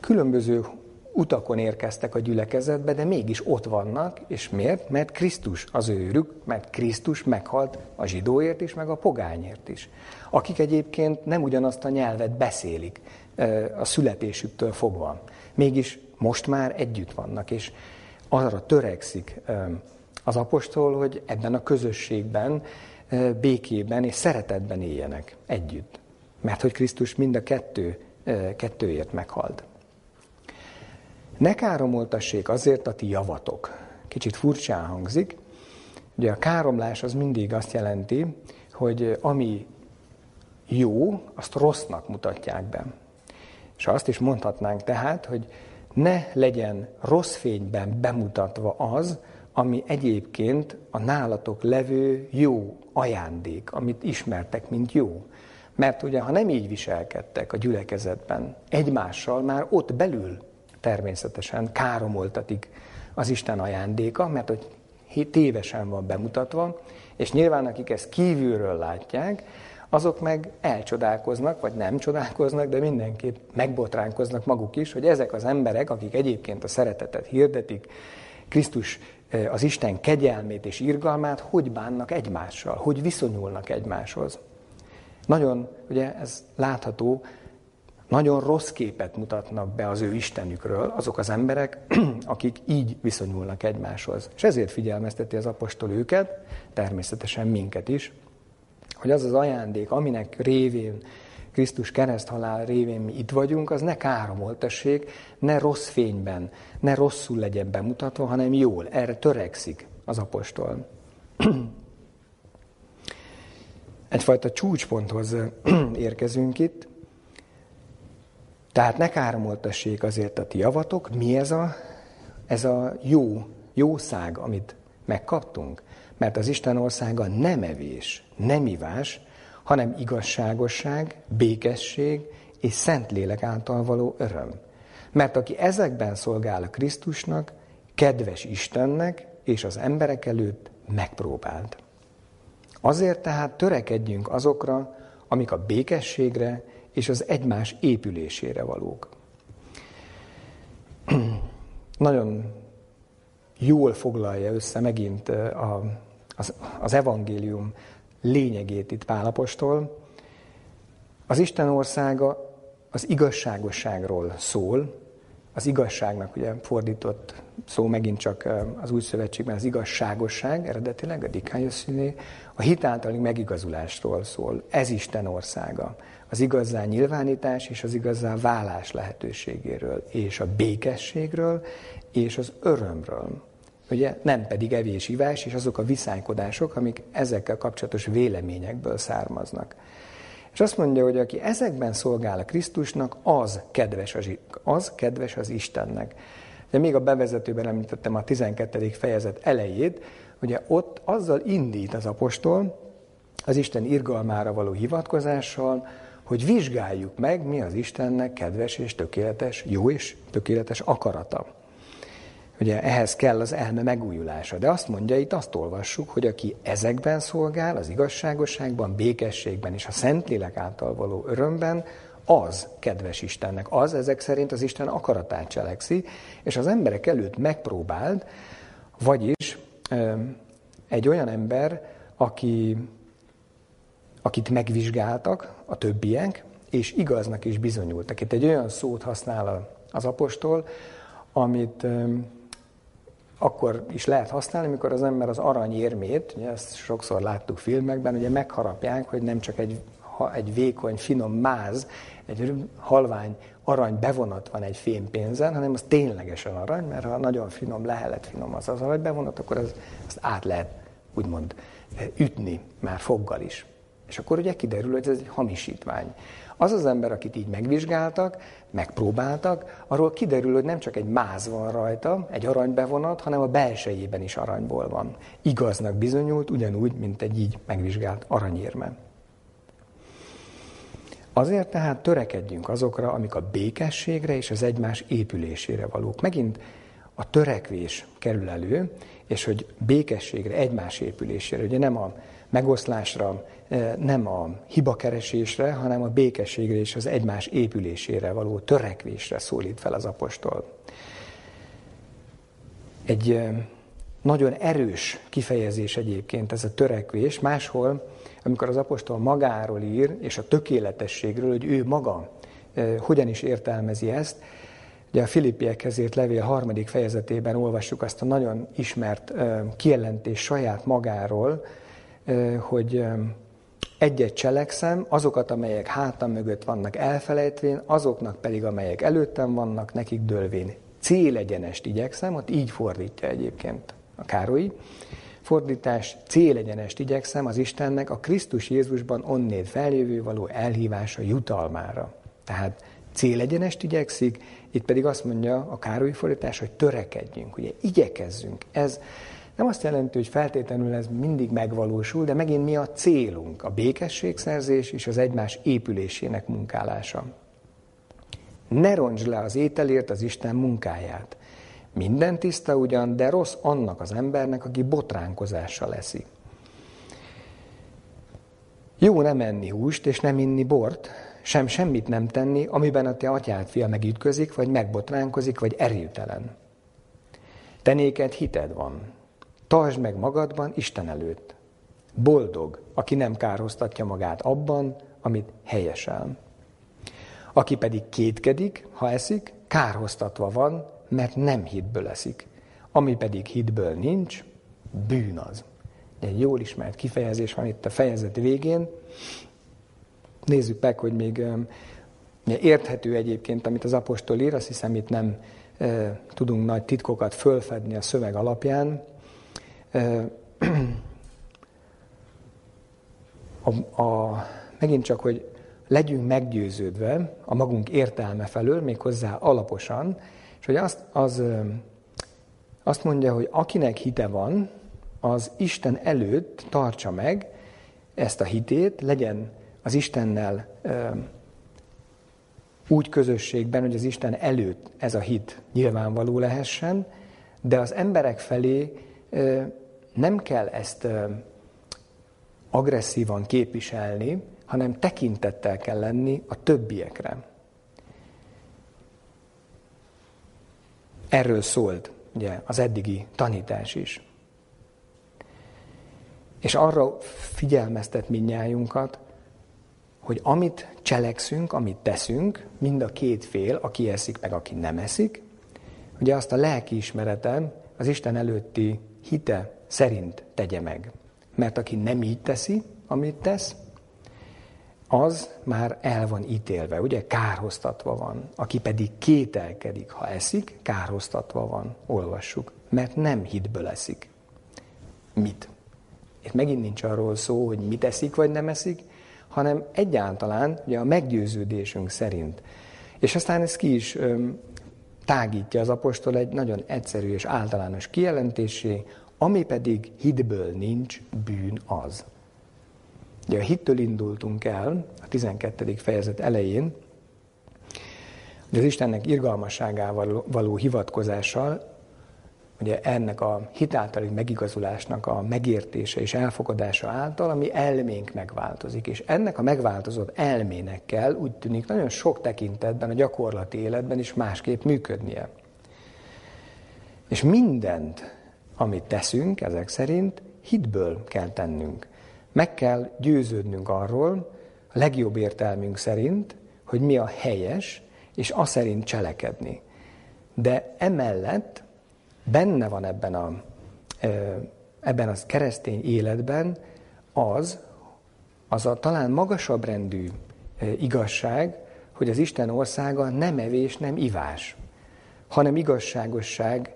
Különböző utakon érkeztek a gyülekezetbe, de mégis ott vannak, és miért? Mert Krisztus az őrük, mert Krisztus meghalt a zsidóért is, meg a pogányért is. Akik egyébként nem ugyanazt a nyelvet beszélik a születésüktől fogva. Mégis most már együtt vannak, és arra törekszik az apostol, hogy ebben a közösségben, békében és szeretetben éljenek együtt. Mert hogy Krisztus mind a kettő, kettőért meghalt. Ne káromoltassék azért a ti javatok. Kicsit furcsán hangzik. Ugye a káromlás az mindig azt jelenti, hogy ami jó, azt rossznak mutatják be. És azt is mondhatnánk tehát, hogy ne legyen rossz fényben bemutatva az, ami egyébként a nálatok levő jó ajándék, amit ismertek, mint jó. Mert ugye, ha nem így viselkedtek a gyülekezetben egymással, már ott belül természetesen káromoltatik az Isten ajándéka, mert hogy tévesen van bemutatva, és nyilván akik ezt kívülről látják, azok meg elcsodálkoznak, vagy nem csodálkoznak, de mindenképp megbotránkoznak maguk is, hogy ezek az emberek, akik egyébként a szeretetet hirdetik, Krisztus az Isten kegyelmét és irgalmát, hogy bánnak egymással, hogy viszonyulnak egymáshoz. Nagyon, ugye ez látható nagyon rossz képet mutatnak be az ő Istenükről azok az emberek, [clears throat] akik így viszonyulnak egymáshoz. És ezért figyelmezteti az apostol őket, természetesen minket is, hogy az az ajándék, aminek révén Krisztus kereszthalál révén mi itt vagyunk, az ne káromoltassék, ne rossz fényben, ne rosszul legyen bemutatva, hanem jól. Erre törekszik az apostol. [clears throat] Egyfajta csúcsponthoz [clears throat] érkezünk itt, tehát ne káromoltassék azért a ti javatok. Mi ez a, ez a jó, jószág, amit megkaptunk? Mert az Isten országa nem evés, nem ivás, hanem igazságosság, békesség és Szentlélek által való öröm. Mert aki ezekben szolgál a Krisztusnak, kedves Istennek és az emberek előtt megpróbált. Azért tehát törekedjünk azokra, amik a békességre és az egymás épülésére valók. [clears throat] Nagyon jól foglalja össze megint a, az, az evangélium lényegét itt Pálapostól. Az Isten országa az igazságosságról szól, az igazságnak ugye fordított szó megint csak az új szövetségben az igazságosság, eredetileg a dikájoszíné, a hitáltali megigazulásról szól. Ez Isten országa az igazán nyilvánítás és az igazán válás lehetőségéről, és a békességről, és az örömről. Ugye nem pedig evés-ivás, és azok a viszálykodások, amik ezekkel kapcsolatos véleményekből származnak. És azt mondja, hogy aki ezekben szolgál a Krisztusnak, az kedves az, az, kedves az Istennek. De még a bevezetőben említettem a 12. fejezet elejét, ugye ott azzal indít az apostol, az Isten irgalmára való hivatkozással, hogy vizsgáljuk meg, mi az Istennek kedves és tökéletes, jó és tökéletes akarata. Ugye ehhez kell az elme megújulása. De azt mondja, itt azt olvassuk, hogy aki ezekben szolgál, az igazságosságban, békességben és a Szentlélek által való örömben, az kedves Istennek, az ezek szerint az Isten akaratát cselekszi, és az emberek előtt megpróbált, vagyis egy olyan ember, aki akit megvizsgáltak a többiek, és igaznak is bizonyultak. Itt egy olyan szót használ az apostol, amit akkor is lehet használni, amikor az ember az aranyérmét, ugye ezt sokszor láttuk filmekben, ugye megharapják, hogy nem csak egy, egy vékony, finom máz, egy halvány arany bevonat van egy fémpénzen, hanem az ténylegesen arany, mert ha nagyon finom, lehelet finom az az arany bevonat, akkor az, azt át lehet úgymond ütni már foggal is. És akkor ugye kiderül, hogy ez egy hamisítvány. Az az ember, akit így megvizsgáltak, megpróbáltak, arról kiderül, hogy nem csak egy máz van rajta, egy aranybevonat, hanem a belsejében is aranyból van. Igaznak bizonyult, ugyanúgy, mint egy így megvizsgált aranyérme. Azért tehát törekedjünk azokra, amik a békességre és az egymás épülésére valók. Megint a törekvés kerül elő, és hogy békességre, egymás épülésére, ugye nem a megoszlásra, e, nem a hibakeresésre, hanem a békességre és az egymás épülésére való törekvésre szólít fel az apostol. Egy e, nagyon erős kifejezés egyébként ez a törekvés, máshol, amikor az apostol magáról ír, és a tökéletességről, hogy ő maga e, hogyan is értelmezi ezt, Ugye a Filippiekhez írt levél harmadik fejezetében olvassuk azt a nagyon ismert kijelentés saját magáról, hogy egyet cselekszem, azokat, amelyek hátam mögött vannak elfelejtvén, azoknak pedig, amelyek előttem vannak, nekik dőlvén. Célegyenest igyekszem, ott így fordítja egyébként a Károly. Fordítás, célegyenest igyekszem az Istennek a Krisztus Jézusban onnéd feljövő való elhívása jutalmára. Tehát célegyenest igyekszik, itt pedig azt mondja a Károly fordítás, hogy törekedjünk, ugye igyekezzünk. Ez nem azt jelenti, hogy feltétlenül ez mindig megvalósul, de megint mi a célunk? A békességszerzés és az egymás épülésének munkálása. Ne roncs le az ételért az Isten munkáját. Minden tiszta ugyan, de rossz annak az embernek, aki botránkozással leszi. Jó nem enni húst és nem inni bort, sem semmit nem tenni, amiben a te atyád fia megütközik, vagy megbotránkozik, vagy erőtelen. Te néked hited van. Tartsd meg magadban Isten előtt. Boldog, aki nem kárhoztatja magát abban, amit helyesel. Aki pedig kétkedik, ha eszik, kárhoztatva van, mert nem hitből eszik. Ami pedig hitből nincs, bűn az. Egy jól ismert kifejezés van itt a fejezet végén, Nézzük meg, hogy még érthető egyébként, amit az apostol ír, azt hiszem itt nem tudunk nagy titkokat fölfedni a szöveg alapján. [clears throat] A, a, megint csak, hogy legyünk meggyőződve a magunk értelme felől, méghozzá alaposan, és hogy azt, az, azt mondja, hogy akinek hite van, az Isten előtt tartsa meg ezt a hitét, legyen az Istennel úgy közösségben, hogy az Isten előtt ez a hit nyilvánvaló lehessen, de az emberek felé nem kell ezt agresszívan képviselni, hanem tekintettel kell lenni a többiekre. Erről szólt ugye, az eddigi tanítás is. És arra figyelmeztet minnyájunkat, hogy amit cselekszünk, amit teszünk, mind a két fél, aki eszik, meg aki nem eszik, ugye azt a lelki ismeretem az Isten előtti hite szerint tegye meg. Mert aki nem így teszi, amit tesz, az már el van ítélve, ugye kárhoztatva van. Aki pedig kételkedik, ha eszik, kárhoztatva van, olvassuk, mert nem hitből eszik. Mit? Itt megint nincs arról szó, hogy mit eszik vagy nem eszik, hanem egyáltalán ugye a meggyőződésünk szerint. És aztán ez ki is öm, tágítja az apostol egy nagyon egyszerű és általános kijelentésé, ami pedig hitből nincs, bűn az. Ugye a hittől indultunk el a 12. fejezet elején, hogy az Istennek irgalmasságával való hivatkozással ugye ennek a hitáltali megigazulásnak a megértése és elfogadása által, ami elménk megváltozik. És ennek a megváltozott elmének kell úgy tűnik nagyon sok tekintetben a gyakorlati életben is másképp működnie. És mindent, amit teszünk ezek szerint, hitből kell tennünk. Meg kell győződnünk arról, a legjobb értelmünk szerint, hogy mi a helyes, és azt szerint cselekedni. De emellett benne van ebben a, ebben a keresztény életben az, az a talán magasabb rendű igazság, hogy az Isten országa nem evés, nem ivás, hanem igazságosság,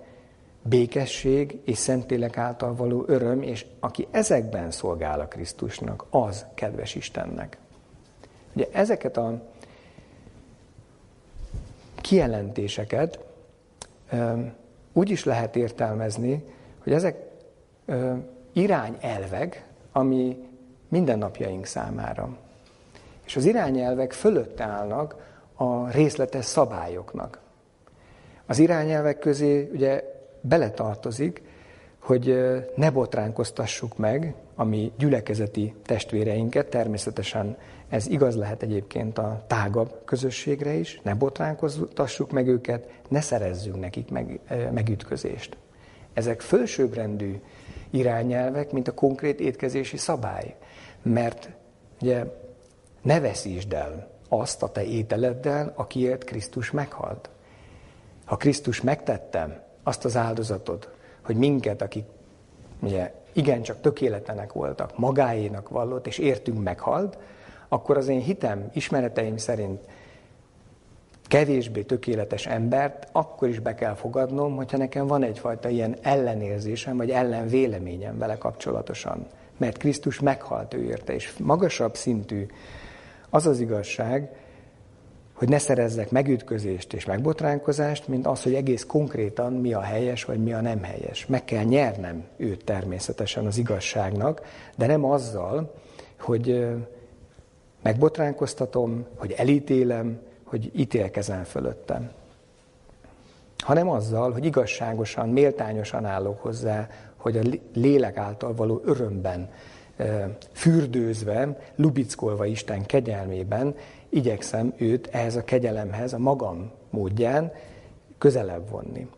békesség és Szentlélek által való öröm, és aki ezekben szolgál a Krisztusnak, az kedves Istennek. Ugye ezeket a kijelentéseket úgy is lehet értelmezni, hogy ezek irányelvek, ami mindennapjaink számára. És az irányelvek fölött állnak a részletes szabályoknak. Az irányelvek közé ugye beletartozik, hogy ne botránkoztassuk meg a mi gyülekezeti testvéreinket, természetesen ez igaz lehet egyébként a tágabb közösségre is, ne botránkoztassuk meg őket, ne szerezzünk nekik meg, megütközést. Ezek fölsőbbrendű irányelvek, mint a konkrét étkezési szabály. Mert ugye ne veszítsd el azt a te ételeddel, akiért Krisztus meghalt. Ha Krisztus megtettem azt az áldozatot, hogy minket, akik ugye igencsak tökéletlenek voltak, magáénak vallott, és értünk meghalt, akkor az én hitem, ismereteim szerint kevésbé tökéletes embert akkor is be kell fogadnom, hogyha nekem van egyfajta ilyen ellenérzésem, vagy ellenvéleményem vele kapcsolatosan. Mert Krisztus meghalt ő érte, és magasabb szintű az az igazság, hogy ne szerezzek megütközést és megbotránkozást, mint az, hogy egész konkrétan mi a helyes, vagy mi a nem helyes. Meg kell nyernem őt természetesen az igazságnak, de nem azzal, hogy megbotránkoztatom, hogy elítélem, hogy ítélkezem fölöttem. Hanem azzal, hogy igazságosan, méltányosan állok hozzá, hogy a lélek által való örömben fürdőzve, lubickolva Isten kegyelmében igyekszem őt ehhez a kegyelemhez a magam módján közelebb vonni.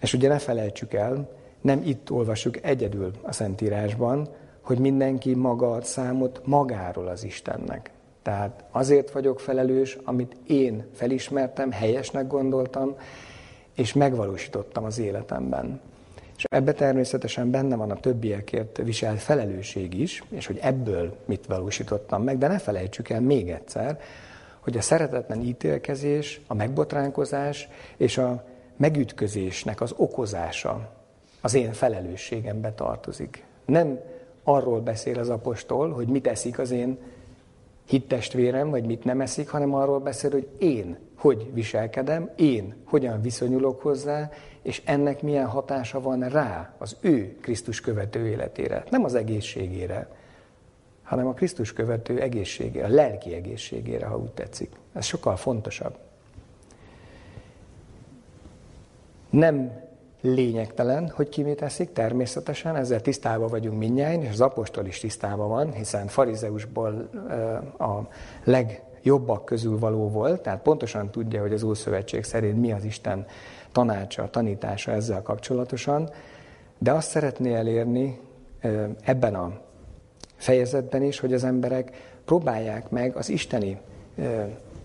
És ugye ne felejtsük el, nem itt olvassuk egyedül a Szentírásban, hogy mindenki maga ad számot magáról az Istennek. Tehát azért vagyok felelős, amit én felismertem, helyesnek gondoltam, és megvalósítottam az életemben. És ebbe természetesen benne van a többiekért viselt felelősség is, és hogy ebből mit valósítottam meg, de ne felejtsük el még egyszer, hogy a szeretetlen ítélkezés, a megbotránkozás és a megütközésnek az okozása az én felelősségembe tartozik. Nem arról beszél az apostol, hogy mit eszik az én hittestvérem, vagy mit nem eszik, hanem arról beszél, hogy én hogy viselkedem, én hogyan viszonyulok hozzá, és ennek milyen hatása van rá, az ő Krisztus követő életére. Nem az egészségére, hanem a Krisztus követő egészségére, a lelki egészségére, ha úgy tetszik. Ez sokkal fontosabb. Nem lényegtelen, hogy ki mit eszik, természetesen, ezzel tisztában vagyunk mindjárt, és az apostol is tisztában van, hiszen farizeusból a legjobbak közül való volt, tehát pontosan tudja, hogy az Ószövetség szerint mi az Isten tanácsa, tanítása ezzel kapcsolatosan, de azt szeretné elérni ebben a fejezetben is, hogy az emberek próbálják meg az isteni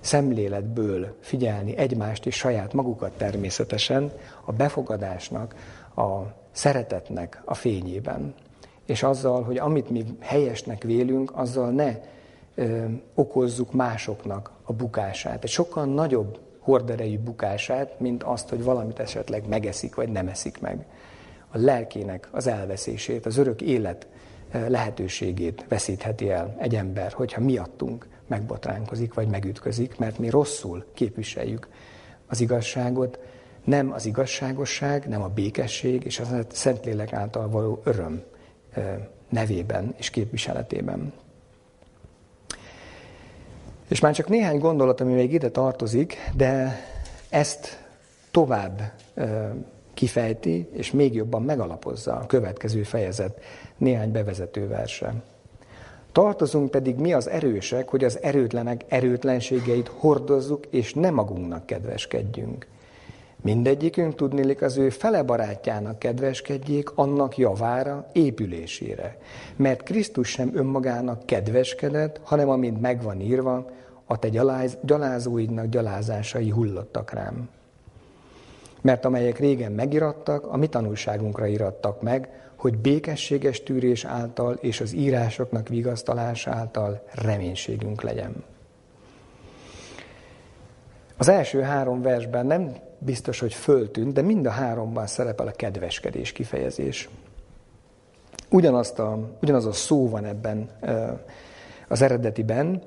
szemléletből figyelni egymást és saját magukat természetesen a befogadásnak, a szeretetnek a fényében. És azzal, hogy amit mi helyesnek vélünk, azzal ne ö, okozzuk másoknak a bukását. Egy sokkal nagyobb horderejű bukását, mint azt, hogy valamit esetleg megeszik, vagy nem eszik meg. A lelkének az elveszését, az örök élet lehetőségét veszítheti el egy ember, hogyha miattunk megbotránkozik, vagy megütközik, mert mi rosszul képviseljük az igazságot, nem az igazságosság, nem a békesség és a Szentlélek által való öröm nevében és képviseletében. És már csak néhány gondolat, ami még ide tartozik, de ezt tovább kifejti, és még jobban megalapozza a következő fejezet néhány bevezető verse. Tartozunk pedig mi az erősek, hogy az erőtlenek erőtlenségeit hordozzuk, és nem magunknak kedveskedjünk. Mindegyikünk tudnélik az ő fele barátjának kedveskedjék annak javára, épülésére. Mert Krisztus sem önmagának kedveskedett, hanem amint megvan írva, a te gyaláz, gyalázóidnak gyalázásai hullottak rám. Mert amelyek régen megirattak, a mi tanulságunkra irattak meg, hogy békességes tűrés által és az írásoknak vigasztalás által reménységünk legyen. Az első három versben nem biztos, hogy föltűnt, de mind a háromban szerepel a kedveskedés kifejezés. Ugyanazt a, ugyanaz a szó van ebben az eredetiben,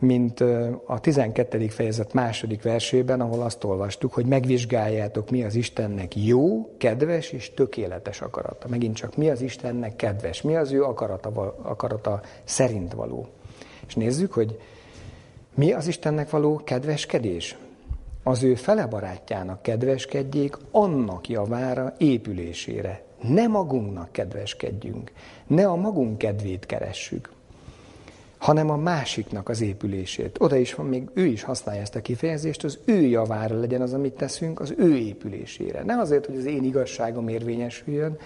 mint a 12. fejezet második versében, ahol azt olvastuk, hogy megvizsgáljátok, mi az Istennek jó, kedves és tökéletes akarata. Megint csak mi az Istennek kedves, mi az ő akarata, akarata szerint való. És nézzük, hogy mi az Istennek való kedveskedés. Az ő fele barátjának kedveskedjék annak javára épülésére. Ne magunknak kedveskedjünk, ne a magunk kedvét keressük, hanem a másiknak az épülését. Oda is van, még ő is használja ezt a kifejezést, az ő javára legyen az, amit teszünk, az ő épülésére. Nem azért, hogy az én igazságom érvényesüljön,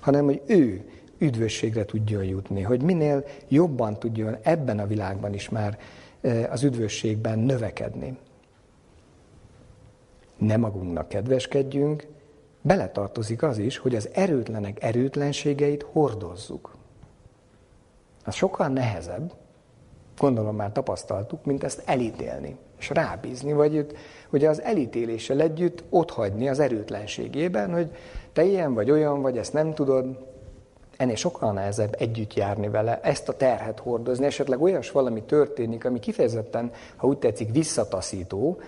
hanem hogy ő üdvösségre tudjon jutni, hogy minél jobban tudjon ebben a világban is már eh, az üdvösségben növekedni. Ne magunknak kedveskedjünk, beletartozik az is, hogy az erőtlenek erőtlenségeit hordozzuk. Az sokkal nehezebb, gondolom már tapasztaltuk, mint ezt elítélni, és rábízni, vagy ugye az elítéléssel együtt otthagyni az erőtlenségében, hogy te ilyen vagy olyan vagy, ezt nem tudod, ennél sokkal nehezebb együtt járni vele, ezt a terhet hordozni, esetleg olyas valami történik, ami kifejezetten, ha úgy tetszik, visszataszító,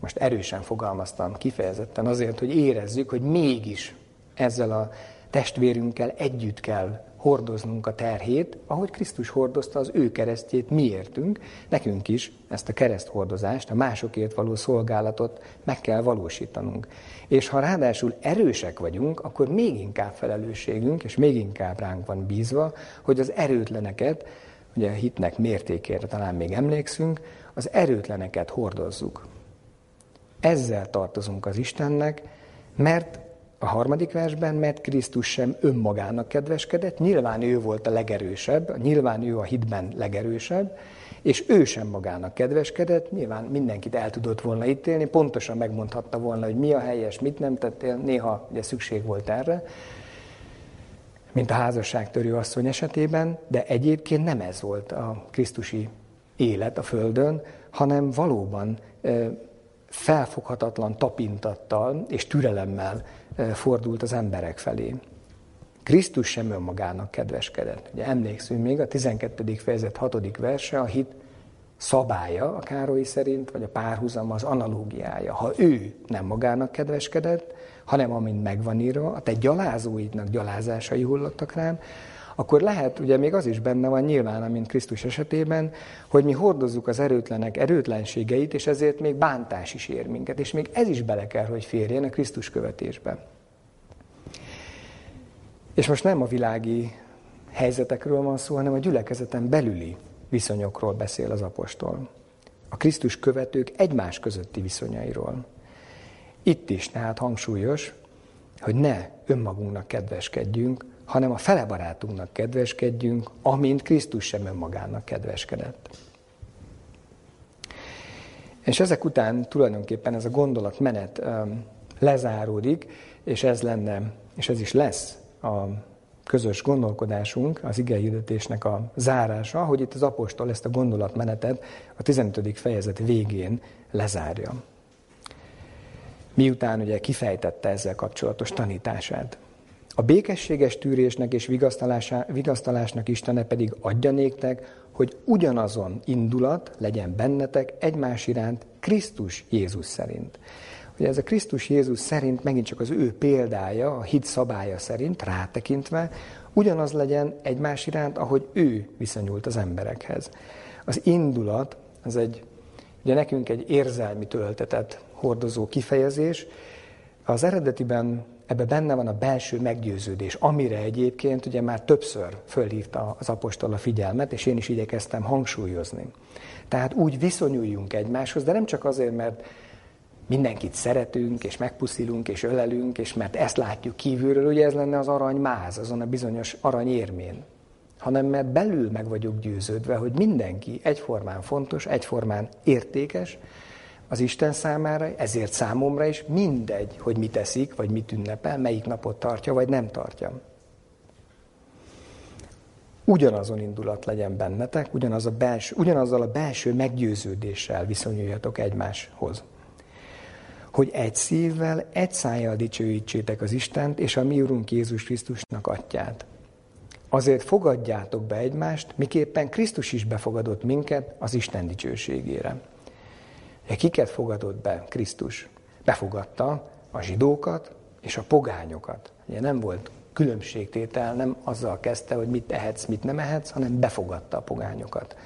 most erősen fogalmaztam kifejezetten azért, hogy érezzük, hogy mégis ezzel a testvérünkkel együtt kell hordoznunk a terhét, ahogy Krisztus hordozta az ő keresztjét miértünk, nekünk is ezt a kereszthordozást, a másokért való szolgálatot meg kell valósítanunk. És ha ráadásul erősek vagyunk, akkor még inkább felelősségünk, és még inkább ránk van bízva, hogy az erőtleneket, ugye a hitnek mértékére talán még emlékszünk, az erőtleneket hordozzuk. Ezzel tartozunk az Istennek, mert a harmadik versben, mert Krisztus sem önmagának kedveskedett, nyilván ő volt a legerősebb, nyilván ő a hitben legerősebb, és ő sem magának kedveskedett, nyilván mindenkit el tudott volna ítélni, pontosan megmondhatta volna, hogy mi a helyes, mit nem tettél, néha ugye szükség volt erre, mint a házasságtörő asszony esetében, de egyébként nem ez volt a krisztusi élet a Földön, hanem valóban felfoghatatlan tapintattal és türelemmel fordult az emberek felé. Krisztus sem önmagának kedveskedett. Ugye emlékszünk még, a 12. fejezet 6. verse, a hit szabálya a Károly szerint, vagy a párhuzam az analógiája. Ha ő nem magának kedveskedett, hanem amint megvan írva, a te gyalázóidnak gyalázásai hullottak rám, akkor lehet, ugye még az is benne van nyilván, mint Krisztus esetében, hogy mi hordozzuk az erőtlenek erőtlenségeit, és ezért még bántás is ér minket, és még ez is bele kell, hogy férjen a Krisztus követésbe. És most nem a világi helyzetekről van szó, hanem a gyülekezeten belüli viszonyokról beszél az apostol. A Krisztus követők egymás közötti viszonyairól. Itt is tehát hangsúlyos, hogy ne önmagunknak kedveskedjünk, hanem a fele barátunknak kedveskedjünk, amint Krisztus sem önmagának kedveskedett. És ezek után tulajdonképpen ez a gondolatmenet lezáródik, és ez lenne, és ez is lesz a közös gondolkodásunk, az igehirdetésnek a zárása, hogy itt az apostol ezt a gondolatmenetet a 15. fejezet végén lezárja. Miután ugye kifejtette ezzel kapcsolatos tanítását. A békességes tűrésnek és vigasztalásnak Istene pedig adja néktek, hogy ugyanazon indulat legyen bennetek egymás iránt Krisztus Jézus szerint. Ugye ez a Krisztus Jézus szerint megint csak az ő példája, a hit szabálya szerint rátekintve, ugyanaz legyen egymás iránt, ahogy ő viszonyult az emberekhez. Az indulat, az egy, ugye nekünk egy érzelmi töltetet hordozó kifejezés, az eredetiben ebbe benne van a belső meggyőződés, amire egyébként ugye már többször fölhívta az apostol a figyelmet, és én is igyekeztem hangsúlyozni. Tehát úgy viszonyuljunk egymáshoz, de nem csak azért, mert mindenkit szeretünk, és megpuszilunk, és ölelünk, és mert ezt látjuk kívülről, ugye ez lenne az aranymáz, azon a bizonyos aranyérmén, hanem mert belül meg vagyok győződve, hogy mindenki egyformán fontos, egyformán értékes, az Isten számára, ezért számomra is mindegy, hogy mit teszik, vagy mit ünnepel, melyik napot tartja, vagy nem tartja. Ugyanazon indulat legyen bennetek, ugyanaz a belső, ugyanazzal a belső meggyőződéssel viszonyuljatok egymáshoz. Hogy egy szívvel, egy szájjal dicsőítsétek az Istent és a mi Urunk Jézus Krisztusnak atyát. Azért fogadjátok be egymást, miképpen Krisztus is befogadott minket az Isten dicsőségére. Kiket fogadott be Krisztus? Befogadta a zsidókat és a pogányokat. Ugye nem volt különbségtétel, nem azzal kezdte, hogy mit ehetsz, mit nem ehetsz, hanem befogadta a pogányokat.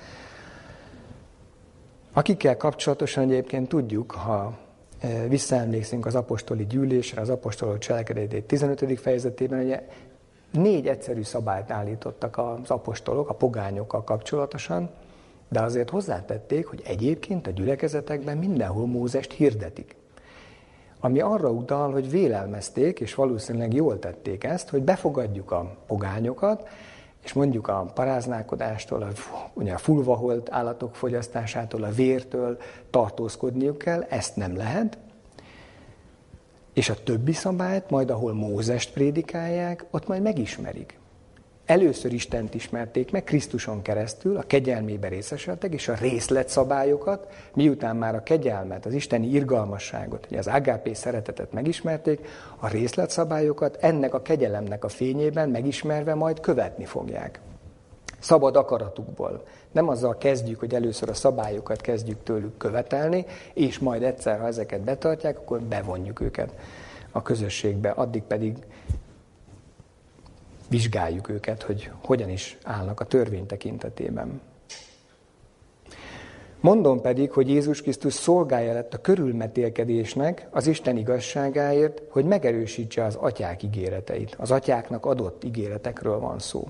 Akikkel kapcsolatosan egyébként tudjuk, ha e, visszaemlékszünk az apostoli gyűlésre, az apostolok cselekedetét 15. fejezetében, ugye négy egyszerű szabályt állítottak az apostolok a pogányokkal kapcsolatosan, de azért hozzátették, hogy egyébként a gyülekezetekben mindenhol Mózest hirdetik. Ami arra utal, hogy vélelmezték, és valószínűleg jól tették ezt, hogy befogadjuk a pogányokat, és mondjuk a paráználkodástól, a, ugye a fulvaholt állatok fogyasztásától, a vértől tartózkodniuk kell, ezt nem lehet. És a többi szabályt, majd ahol Mózest prédikálják, ott majd megismerik. Először Istent ismerték meg Krisztuson keresztül, a kegyelmébe részesültek, és a részletszabályokat, miután már a kegyelmet, az isteni irgalmasságot, az AGP szeretetet megismerték, a részletszabályokat ennek a kegyelemnek a fényében megismerve majd követni fogják. Szabad akaratukból. Nem azzal kezdjük, hogy először a szabályokat kezdjük tőlük követelni, és majd egyszer, ha ezeket betartják, akkor bevonjuk őket a közösségbe, addig pedig vizsgáljuk őket, hogy hogyan is állnak a törvény tekintetében. Mondom pedig, hogy Jézus Krisztus szolgája lett a körülmetélkedésnek, az Isten igazságáért, hogy megerősítse az atyák ígéreteit. Az atyáknak adott ígéretekről van szó.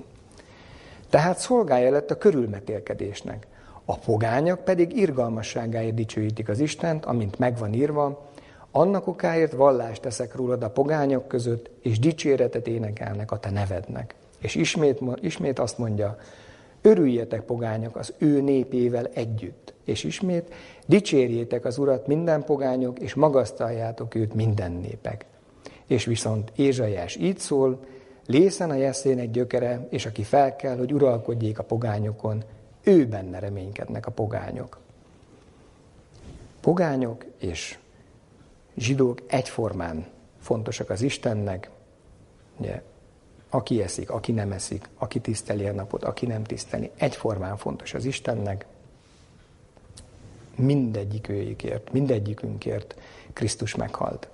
Tehát szolgája lett a körülmetélkedésnek. A pogányok pedig irgalmasságáért dicsőítik az Istent, amint megvan írva, annak okáért vallást teszek rólad a pogányok között, és dicséretet énekelnek a te nevednek. És ismét, ismét azt mondja, örüljetek pogányok az ő népével együtt. És ismét, dicsérjétek az Urat minden pogányok, és magasztaljátok őt minden népek. És viszont Ézsajás így szól, lészen a jeszének gyökere, és aki fel kell, hogy uralkodjék a pogányokon, ő benne reménykednek a pogányok. Pogányok és zsidók egyformán fontosak az Istennek, ugye, aki eszik, aki nem eszik, aki tiszteli a napot, aki nem tiszteli, egyformán fontos az Istennek. Mindegyik őjékért, mindegyikünkért Krisztus meghalt.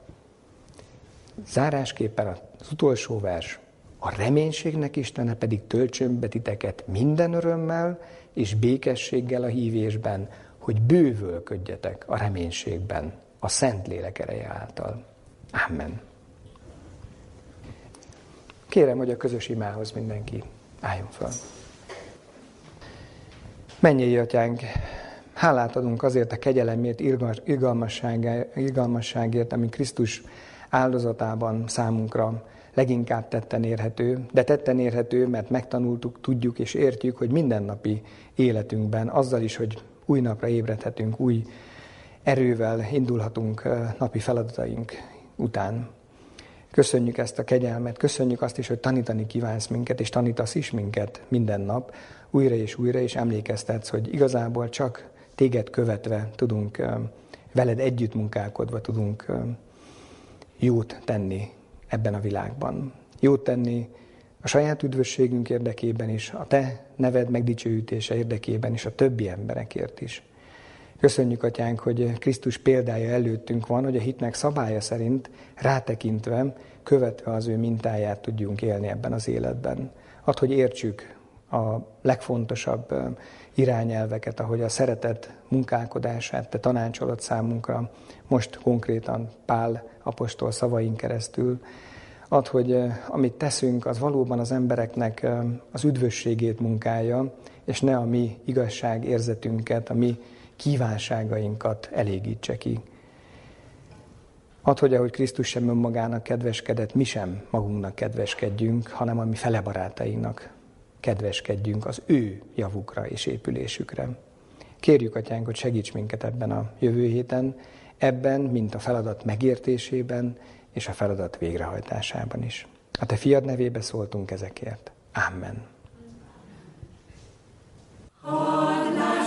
Zárásképpen az utolsó vers, a reménységnek Istene pedig töltsön be titeket minden örömmel és békességgel a hívésben, hogy bővölködjetek a reménységben a Szent Lélek ereje által. Amen. Kérem, hogy a közös imához mindenki álljon fel. Mennyi atyánk, hálát adunk azért a kegyelemért, irgalmasságért, ami Krisztus áldozatában számunkra leginkább tetten érhető, de tetten érhető, mert megtanultuk, tudjuk és értjük, hogy mindennapi életünkben, azzal is, hogy új napra ébredhetünk, új erővel indulhatunk napi feladataink után. Köszönjük ezt a kegyelmet, köszönjük azt is, hogy tanítani kívánsz minket, és tanítasz is minket minden nap, újra és újra, és emlékeztetsz, hogy igazából csak téged követve tudunk, veled együtt munkálkodva tudunk jót tenni ebben a világban. Jót tenni a saját üdvösségünk érdekében is, a te neved megdicsőítése érdekében is, a többi emberekért is. Köszönjük, Atyánk, hogy Krisztus példája előttünk van, hogy a hitnek szabálya szerint rátekintve, követve az ő mintáját tudjunk élni ebben az életben. Add, hogy értsük a legfontosabb irányelveket, ahogy a szeretet munkálkodását te tanácsolod számunkra, most konkrétan Pál apostol szavaink keresztül. Add, hogy amit teszünk, az valóban az embereknek az üdvösségét munkálja, és ne a mi igazság érzetünket, a mi kívánságainkat elégítse ki. Add, hogy ahogy Krisztus sem önmagának kedveskedett, mi sem magunknak kedveskedjünk, hanem a mi felebarátainak kedveskedjünk az ő javukra és épülésükre. Kérjük, Atyánk, hogy segíts minket ebben a jövő héten, ebben, mint a feladat megértésében és a feladat végrehajtásában is. A Te fiad nevébe szóltunk ezekért. Amen. Hadd